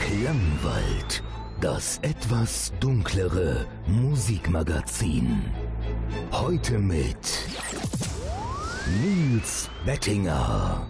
Klangwald, das etwas dunklere Musikmagazin. Heute mit Nils Bettinger.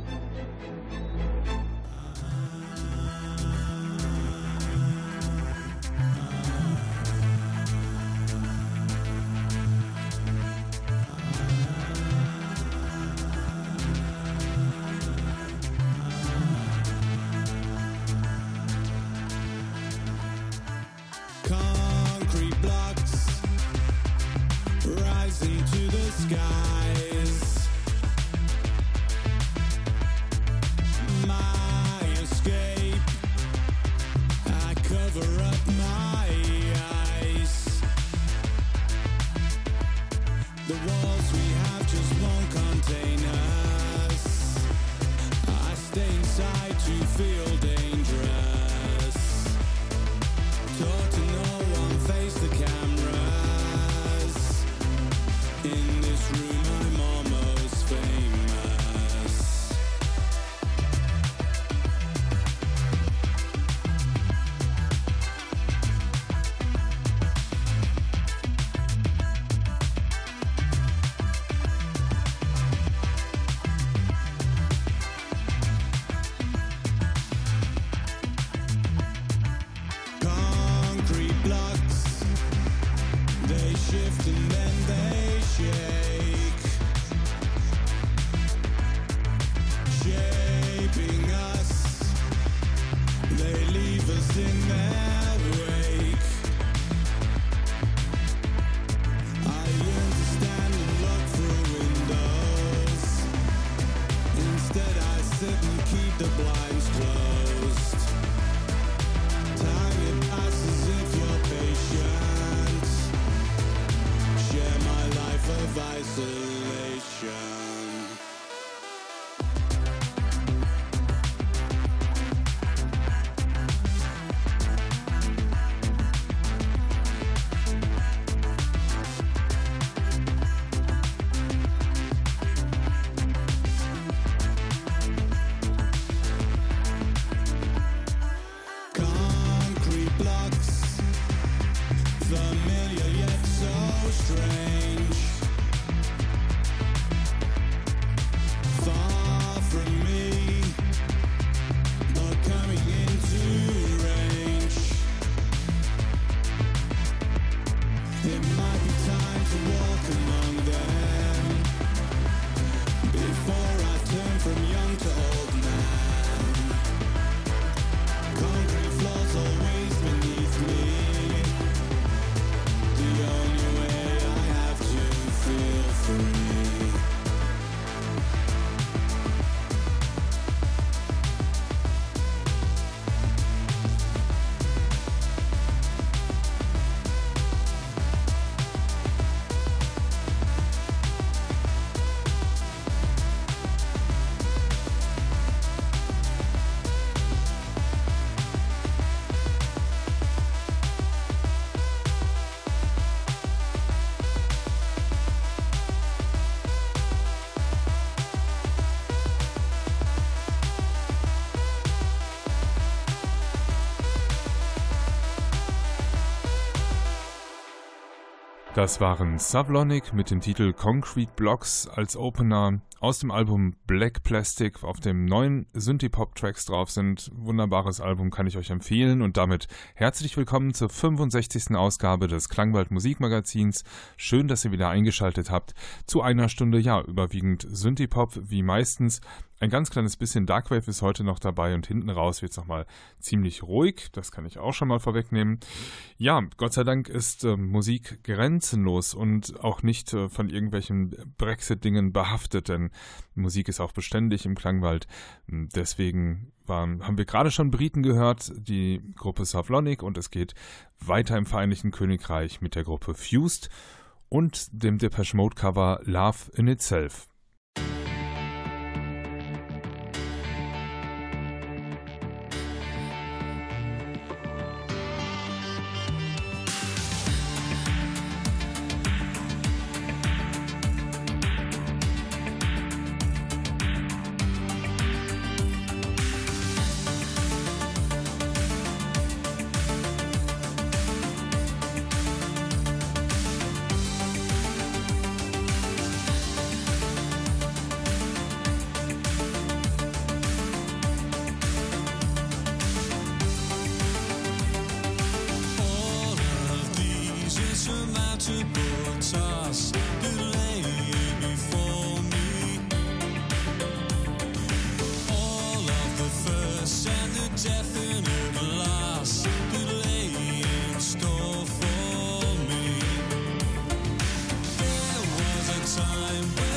Das waren Savlonic mit dem Titel Concrete Blocks als Opener aus dem Album Black Plastic, auf dem neuen Synthie-Pop-Tracks drauf sind. Wunderbares Album kann ich euch empfehlen und damit herzlich willkommen zur 65. Ausgabe des Klangwald Musikmagazins. Schön, dass ihr wieder eingeschaltet habt zu einer Stunde, ja, überwiegend Synthie-Pop wie meistens ein ganz kleines bisschen Darkwave ist heute noch dabei und hinten raus wird es nochmal ziemlich ruhig. Das kann ich auch schon mal vorwegnehmen. Ja, Gott sei Dank ist äh, Musik grenzenlos und auch nicht äh, von irgendwelchen Brexit-Dingen behaftet, denn Musik ist auch beständig im Klangwald. Deswegen waren, haben wir gerade schon Briten gehört, die Gruppe Savlonic und es geht weiter im Vereinigten Königreich mit der Gruppe Fused und dem Depeche Mode Cover Love in Itself. time.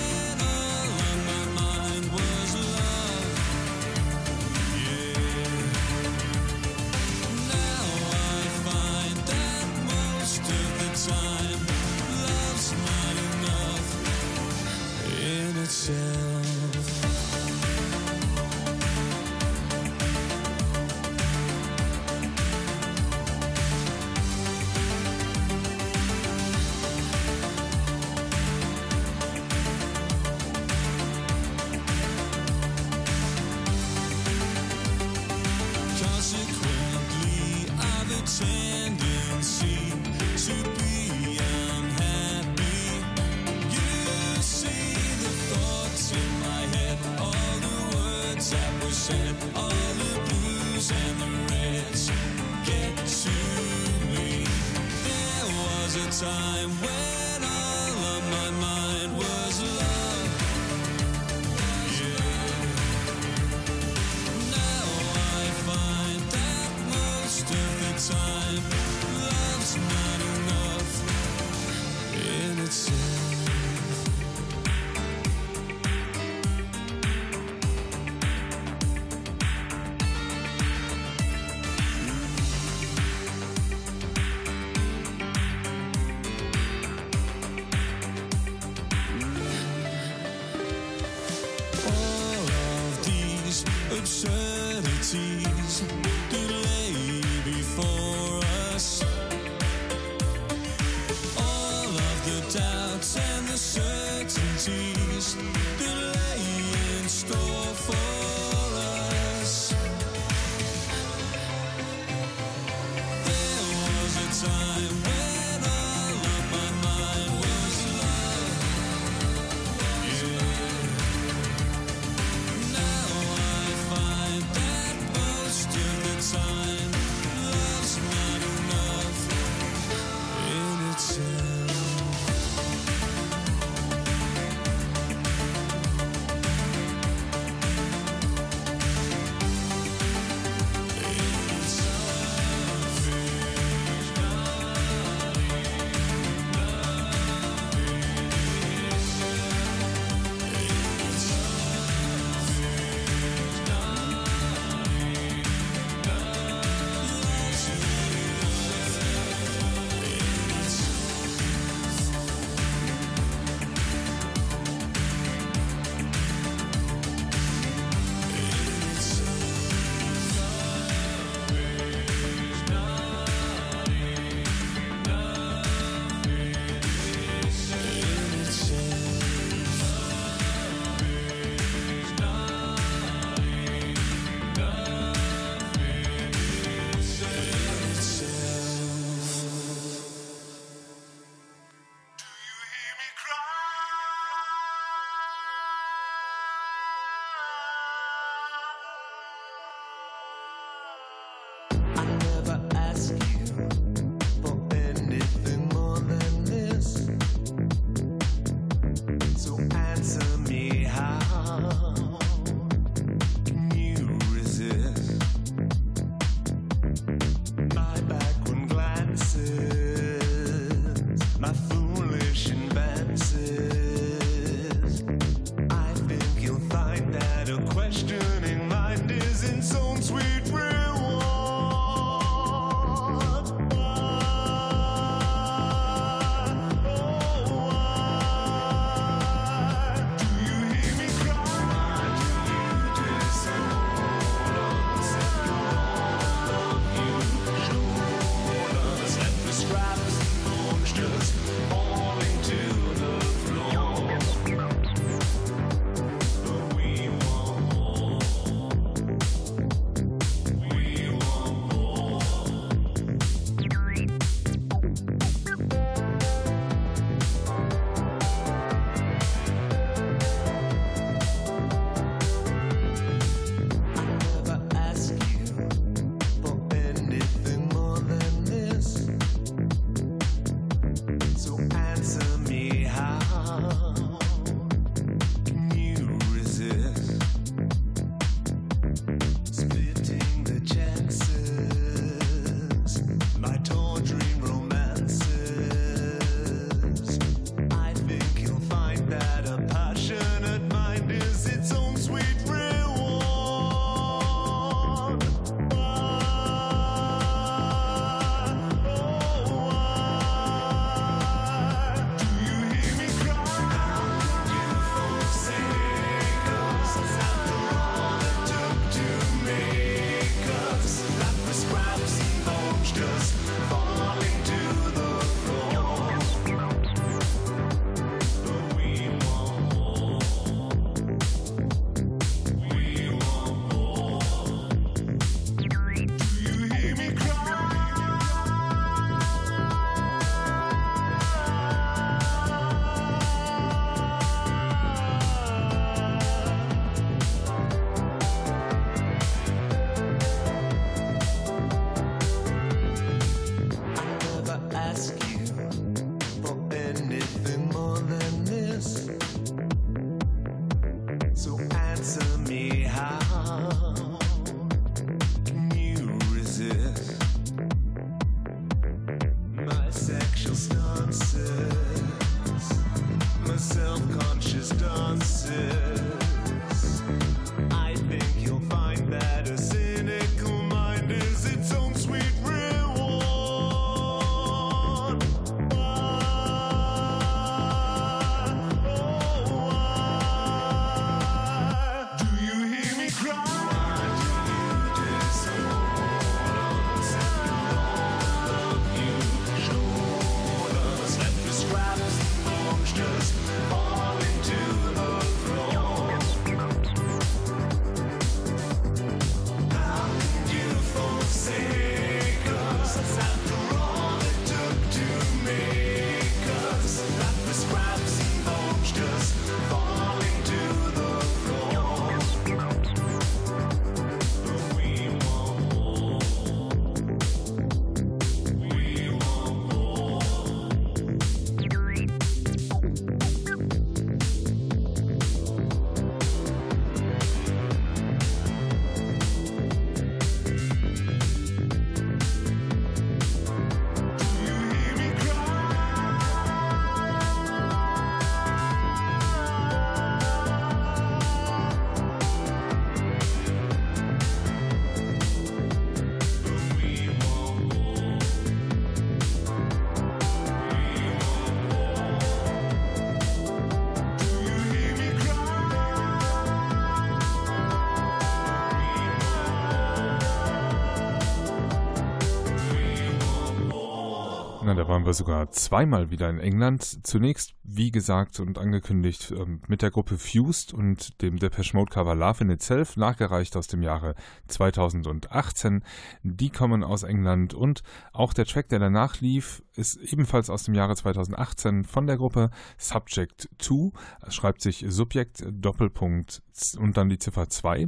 Waren wir sogar zweimal wieder in England. Zunächst, wie gesagt und angekündigt, ähm, mit der Gruppe Fused und dem Depeche Mode Cover Love in Itself, nachgereicht aus dem Jahre 2018. Die kommen aus England und auch der Track, der danach lief, ist ebenfalls aus dem Jahre 2018 von der Gruppe Subject 2. schreibt sich Subjekt Doppelpunkt und dann die Ziffer 2.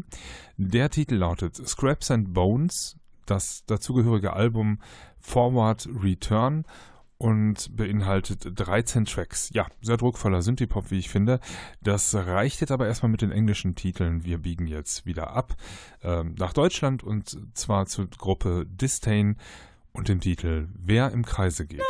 Der Titel lautet Scraps and Bones das dazugehörige Album Forward Return und beinhaltet 13 Tracks. Ja, sehr druckvoller Synthie-Pop, wie ich finde. Das reicht jetzt aber erstmal mit den englischen Titeln. Wir biegen jetzt wieder ab äh, nach Deutschland und zwar zur Gruppe Disdain und dem Titel Wer im Kreise geht.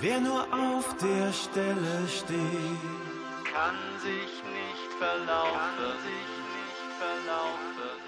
Wer nur auf der Stelle steht, kann sich nicht verlaufen. Sich nicht verlaufen.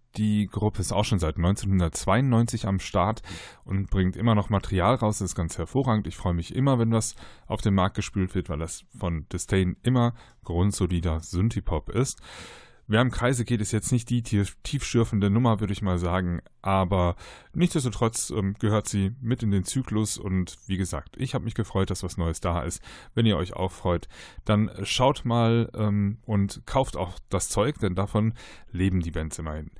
Die Gruppe ist auch schon seit 1992 am Start und bringt immer noch Material raus. Das ist ganz hervorragend. Ich freue mich immer, wenn was auf den Markt gespült wird, weil das von Disdain immer grundsolider Synthipop ist. Kreise geht, ist jetzt nicht die tiefschürfende Nummer, würde ich mal sagen, aber nichtsdestotrotz ähm, gehört sie mit in den Zyklus und wie gesagt, ich habe mich gefreut, dass was Neues da ist. Wenn ihr euch auch freut, dann schaut mal ähm, und kauft auch das Zeug, denn davon leben die Bands immerhin.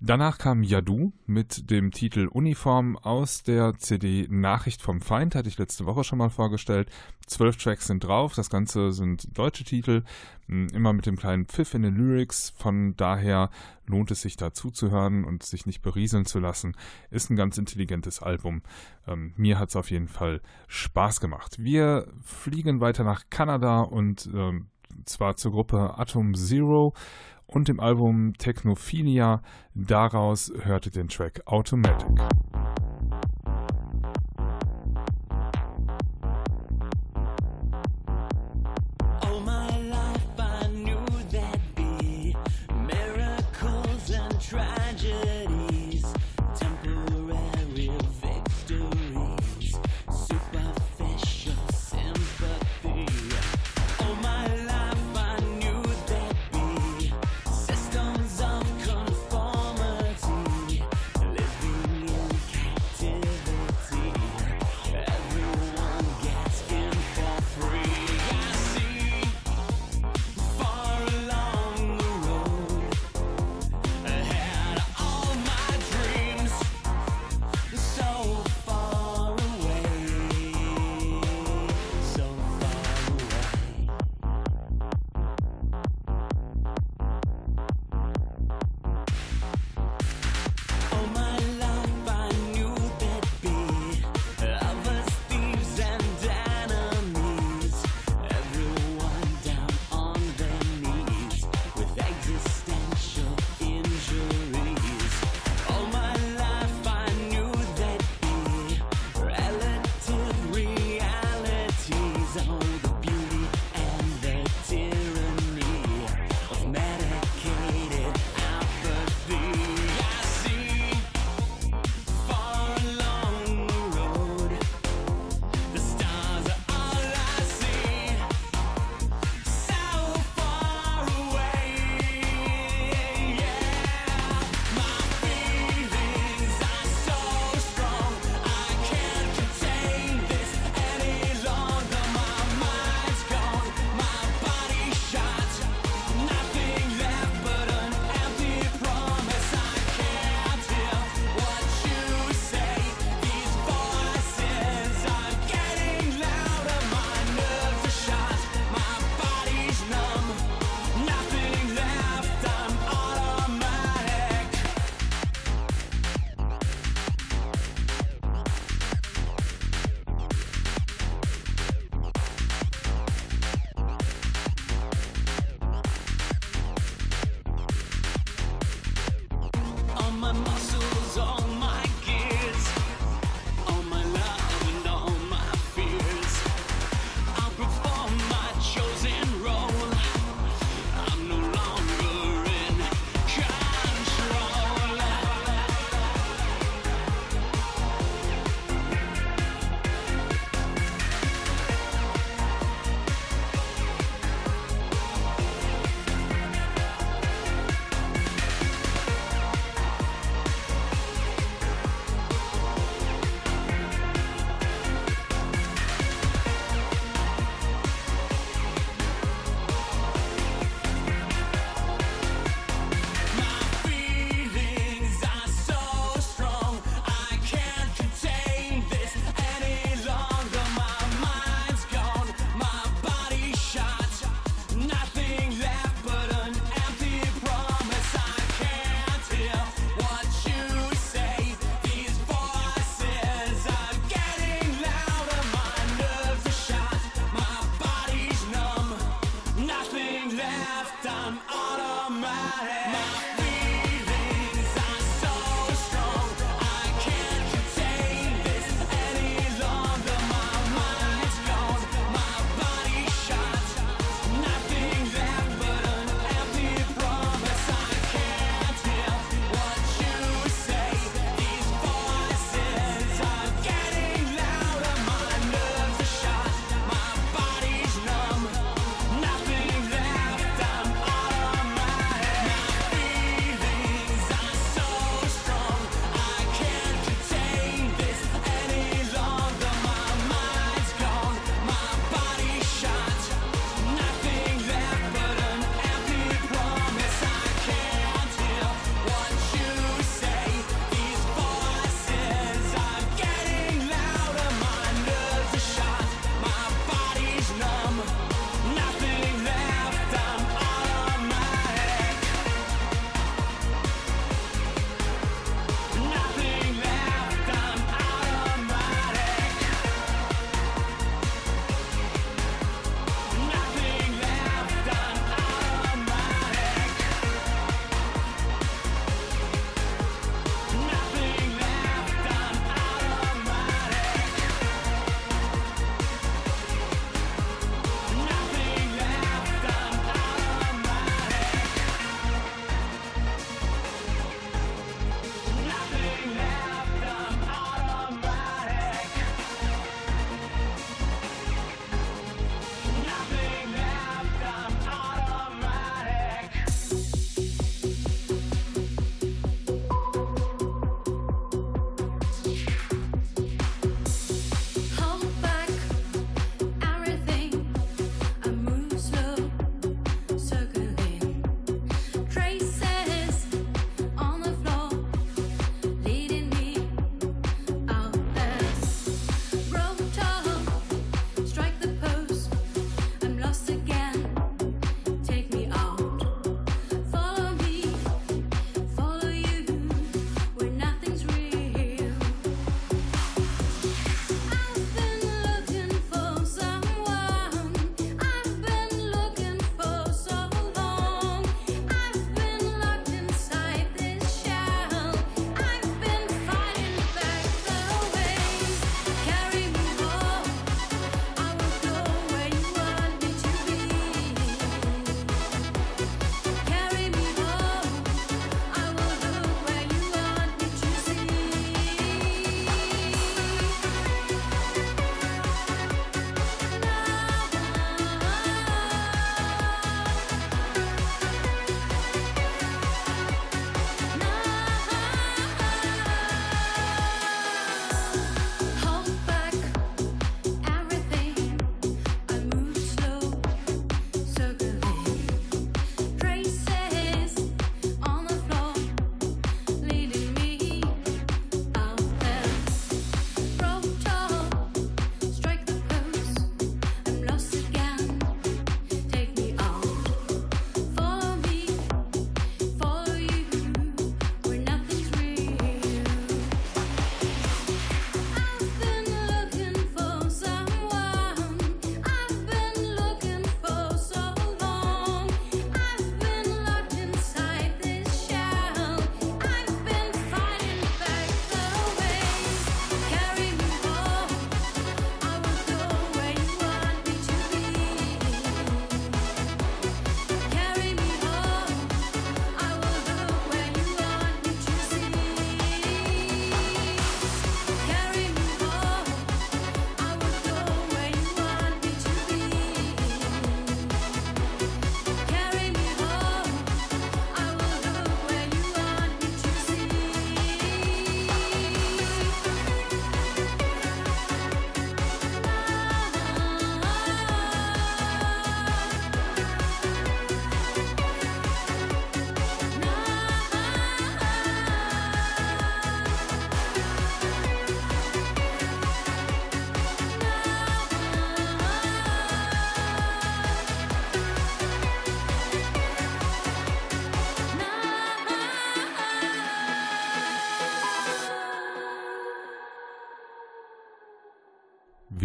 Danach kam Yadu mit dem Titel Uniform aus der CD Nachricht vom Feind, hatte ich letzte Woche schon mal vorgestellt. Zwölf Tracks sind drauf, das Ganze sind deutsche Titel, hm, immer mit dem kleinen Pfiff in den Lyrics, von daher lohnt es sich da zuzuhören und sich nicht berieseln zu lassen. Ist ein ganz intelligentes Album. Ähm, mir hat es auf jeden Fall Spaß gemacht. Wir fliegen weiter nach Kanada und ähm, zwar zur Gruppe Atom Zero und dem Album Technophilia. Daraus hörte den Track Automatic.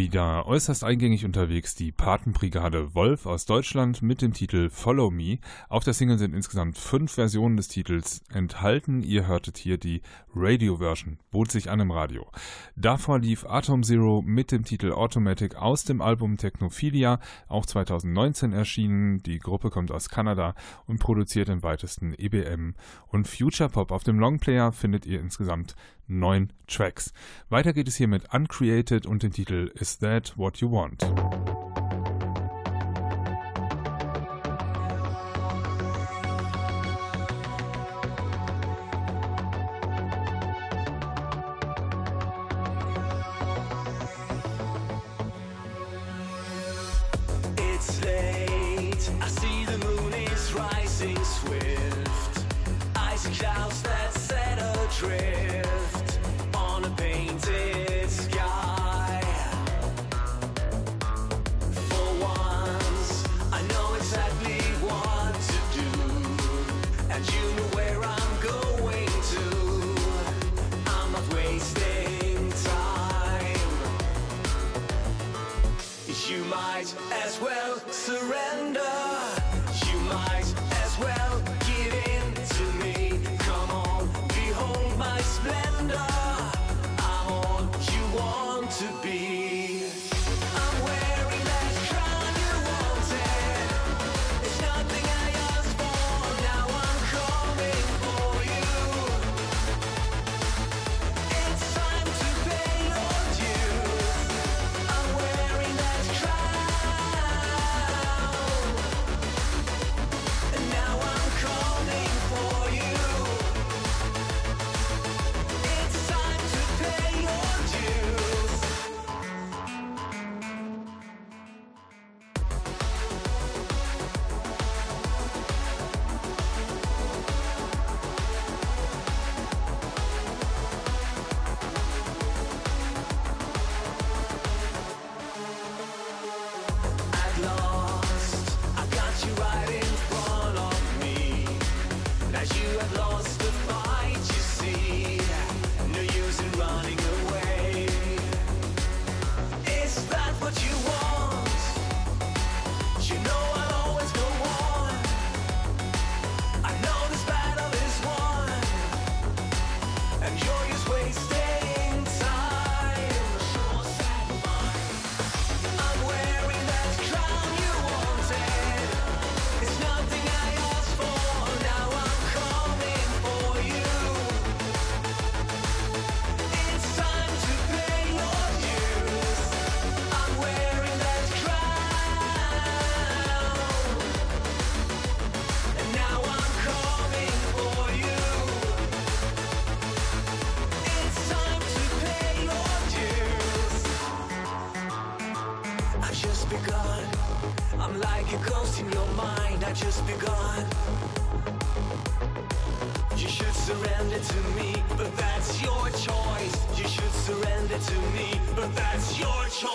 Wieder äußerst eingängig unterwegs die Patenbrigade Wolf aus Deutschland mit dem Titel Follow Me. Auf der Single sind insgesamt fünf Versionen des Titels enthalten. Ihr hörtet hier die Radio-Version, bot sich an im Radio. Davor lief Atom Zero mit dem Titel Automatic aus dem Album Technophilia, auch 2019 erschienen. Die Gruppe kommt aus Kanada und produziert im weitesten EBM und Future Pop. Auf dem Longplayer findet ihr insgesamt neun Tracks. Weiter geht es hier mit Uncreated und dem Titel Is That What You Want? clouds that set a adrift. You might as well surrender. You might as well. like a ghost in your mind I've just begun. You should surrender to me, but that's your choice. You should surrender to me, but that's your choice.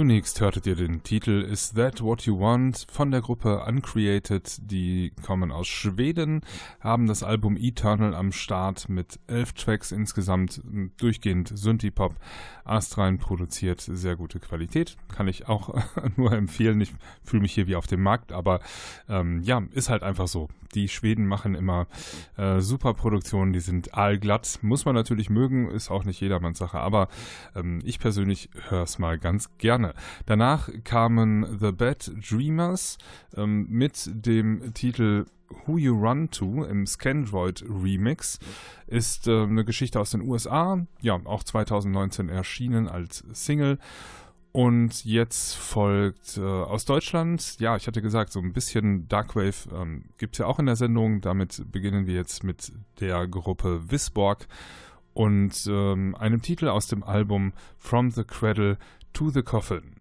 Zunächst hörtet ihr den Titel Is That What You Want von der Gruppe Uncreated. Die kommen aus Schweden, haben das Album Eternal am Start mit elf Tracks insgesamt, durchgehend Synthie-Pop, astrein produziert, sehr gute Qualität. Kann ich auch nur empfehlen. Ich fühle mich hier wie auf dem Markt, aber ähm, ja, ist halt einfach so. Die Schweden machen immer äh, super Produktionen, die sind allglatt. Muss man natürlich mögen, ist auch nicht jedermanns Sache, aber ähm, ich persönlich höre es mal ganz gerne. Danach kamen The Bad Dreamers ähm, mit dem Titel Who You Run To im Scandroid Remix ist äh, eine Geschichte aus den USA, ja, auch 2019 erschienen als Single. Und jetzt folgt äh, aus Deutschland, ja, ich hatte gesagt, so ein bisschen Darkwave ähm, gibt es ja auch in der Sendung. Damit beginnen wir jetzt mit der Gruppe Wisborg und ähm, einem Titel aus dem Album From the Cradle to the Coffin.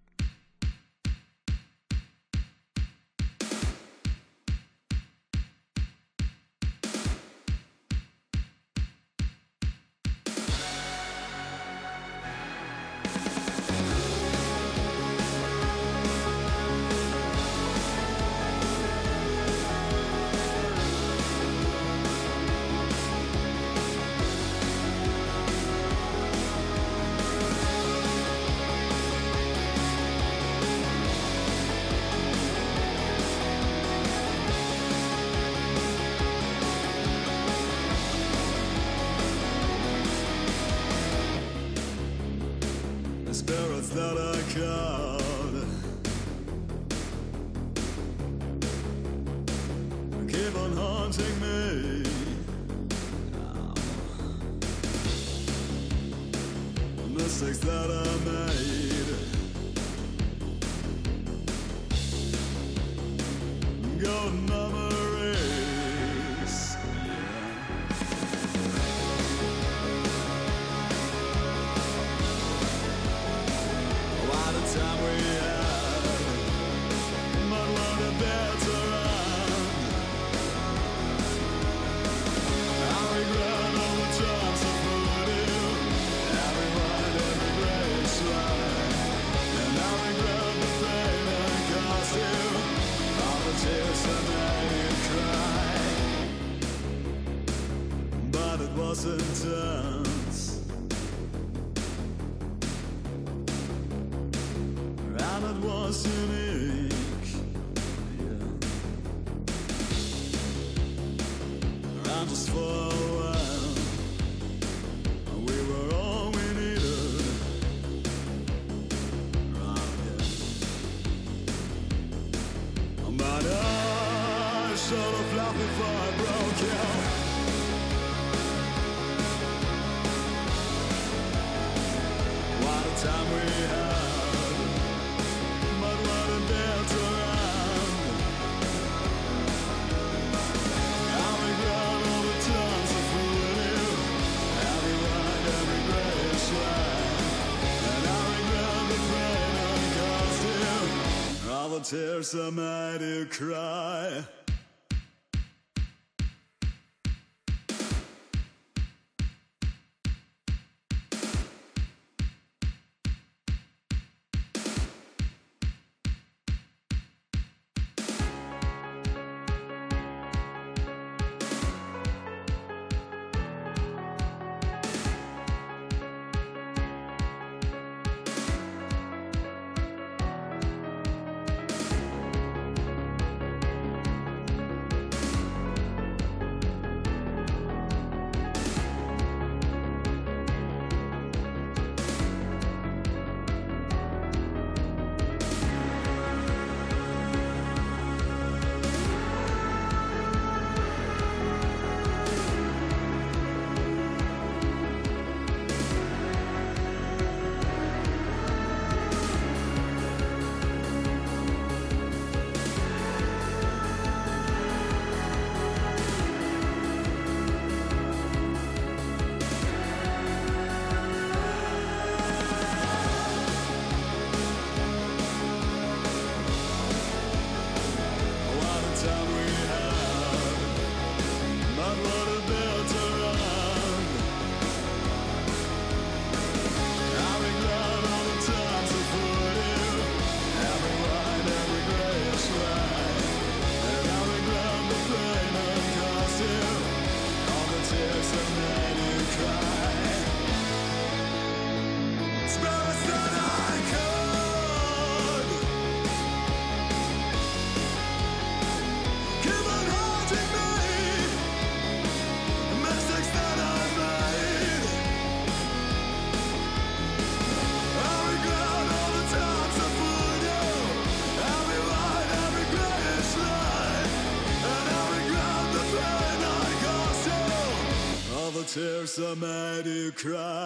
doors and turns. And it was in it. Tears a mighty cry. somebody cry.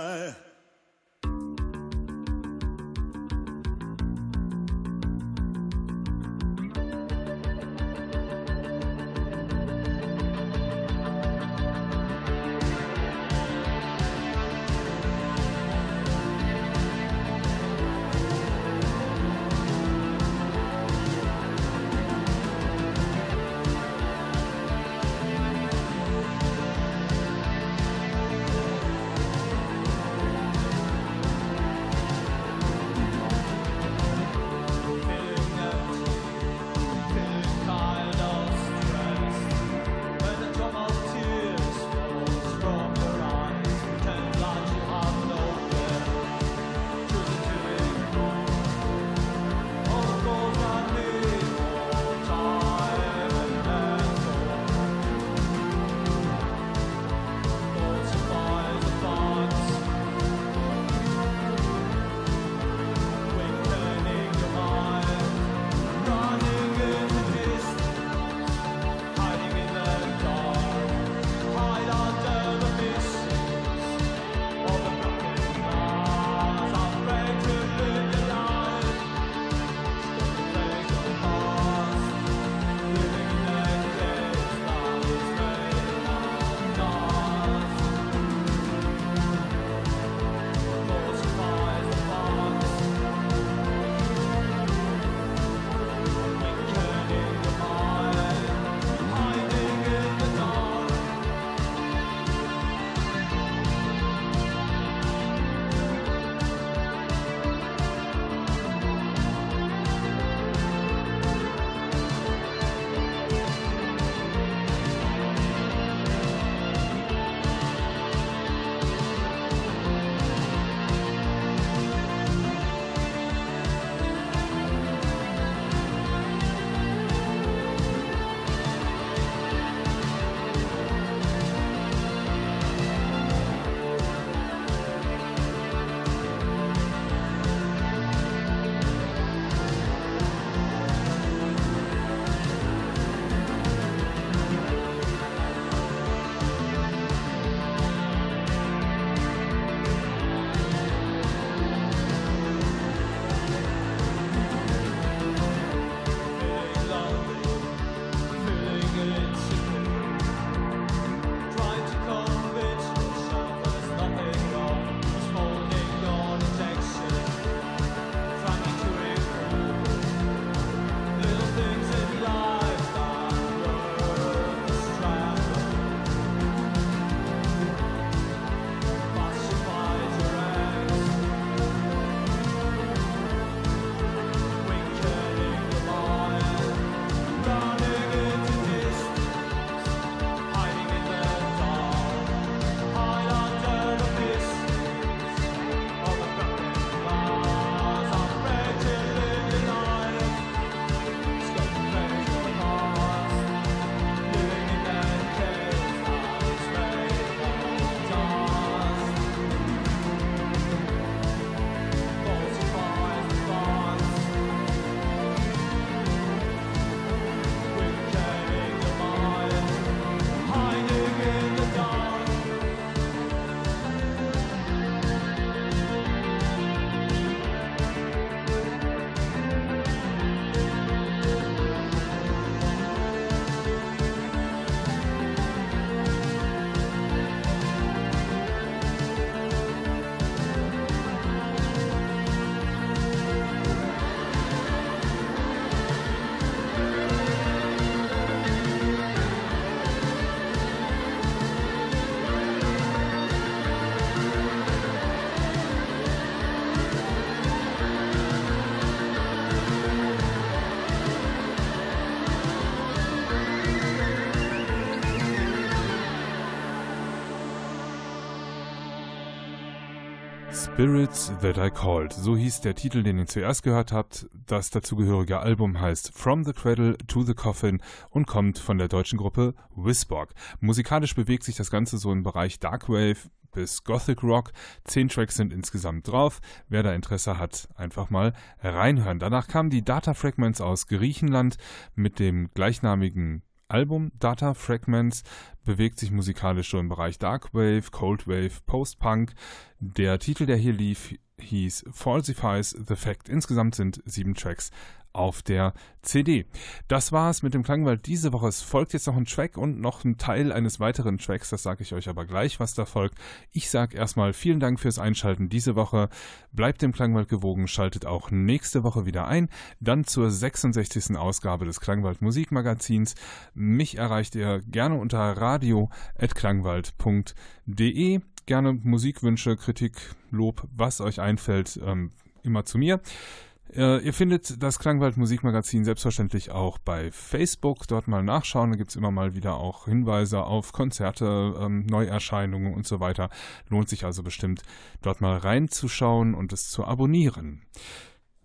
Spirits That I Called. So hieß der Titel, den ihr zuerst gehört habt. Das dazugehörige Album heißt From the Cradle to the Coffin und kommt von der deutschen Gruppe Wisborg. Musikalisch bewegt sich das Ganze so im Bereich Darkwave bis Gothic Rock. Zehn Tracks sind insgesamt drauf. Wer da Interesse hat, einfach mal reinhören. Danach kamen die Data Fragments aus Griechenland mit dem gleichnamigen Album Data Fragments bewegt sich musikalisch so im Bereich Darkwave, Coldwave, Post-Punk. Der Titel, der hier lief, hieß Falsifies the Fact. Insgesamt sind sieben Tracks auf der CD. Das war's mit dem Klangwald diese Woche. Es folgt jetzt noch ein Track und noch ein Teil eines weiteren Tracks. Das sage ich euch aber gleich, was da folgt. Ich sage erstmal vielen Dank fürs Einschalten diese Woche. Bleibt dem Klangwald gewogen, schaltet auch nächste Woche wieder ein. Dann zur 66. Ausgabe des Klangwald Musikmagazins. Mich erreicht ihr gerne unter radio.klangwald.de. Gerne Musikwünsche, Kritik, Lob, was euch einfällt, ähm, immer zu mir. Äh, ihr findet das Klangwald Musikmagazin selbstverständlich auch bei Facebook. Dort mal nachschauen. Da gibt es immer mal wieder auch Hinweise auf Konzerte, ähm, Neuerscheinungen und so weiter. Lohnt sich also bestimmt, dort mal reinzuschauen und es zu abonnieren.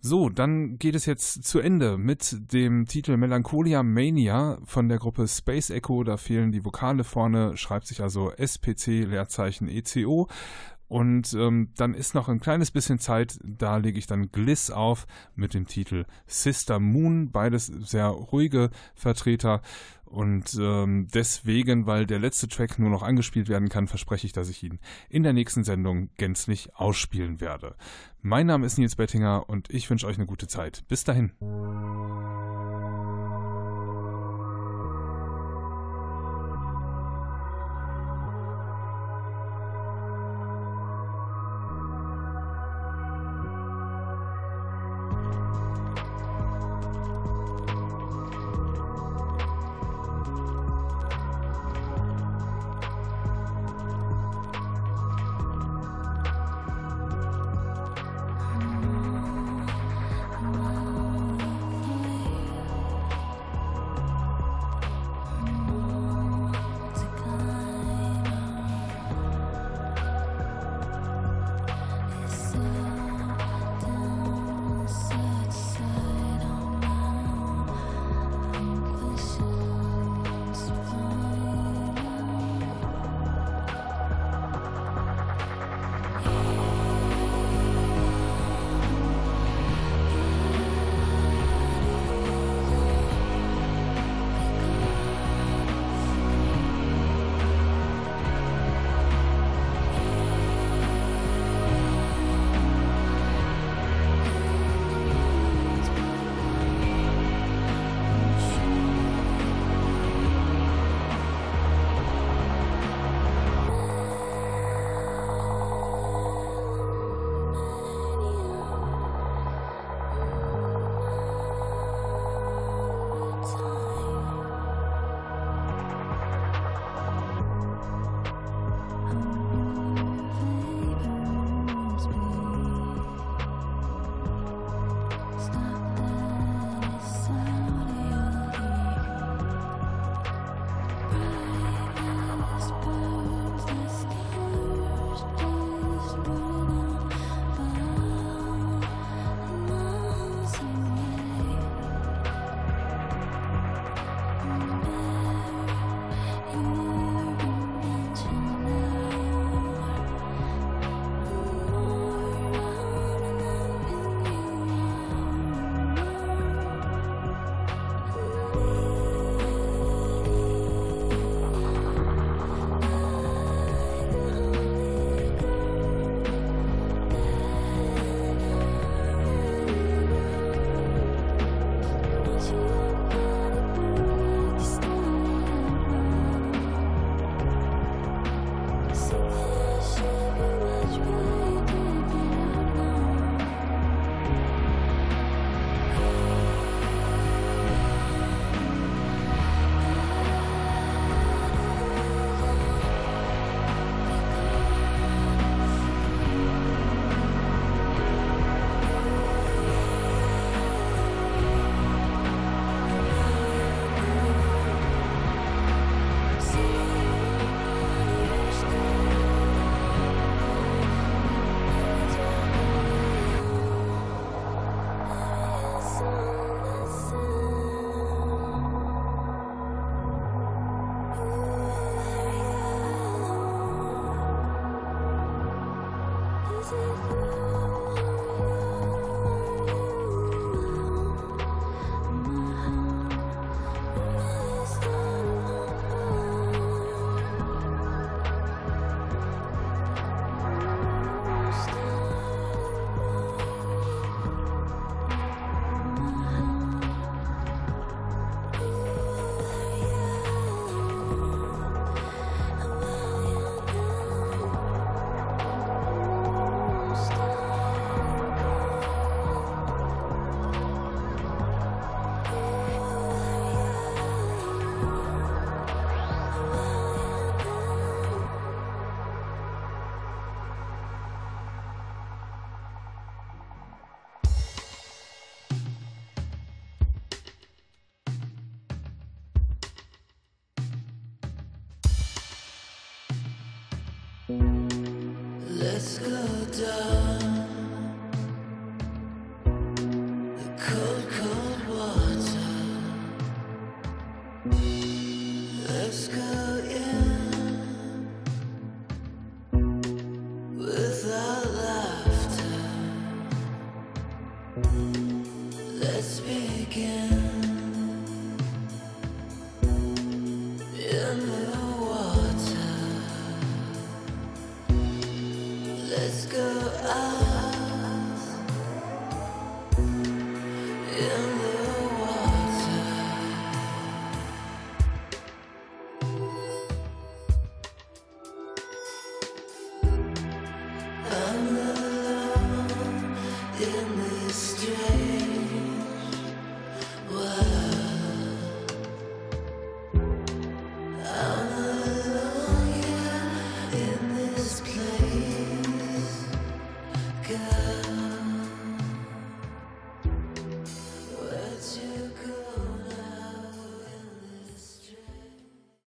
So, dann geht es jetzt zu Ende mit dem Titel Melancholia Mania von der Gruppe Space Echo. Da fehlen die Vokale vorne, schreibt sich also SPC Leerzeichen ECO. Und ähm, dann ist noch ein kleines bisschen Zeit, da lege ich dann Gliss auf mit dem Titel Sister Moon, beides sehr ruhige Vertreter. Und ähm, deswegen, weil der letzte Track nur noch angespielt werden kann, verspreche ich, dass ich ihn in der nächsten Sendung gänzlich ausspielen werde. Mein Name ist Nils Bettinger und ich wünsche euch eine gute Zeit. Bis dahin. Down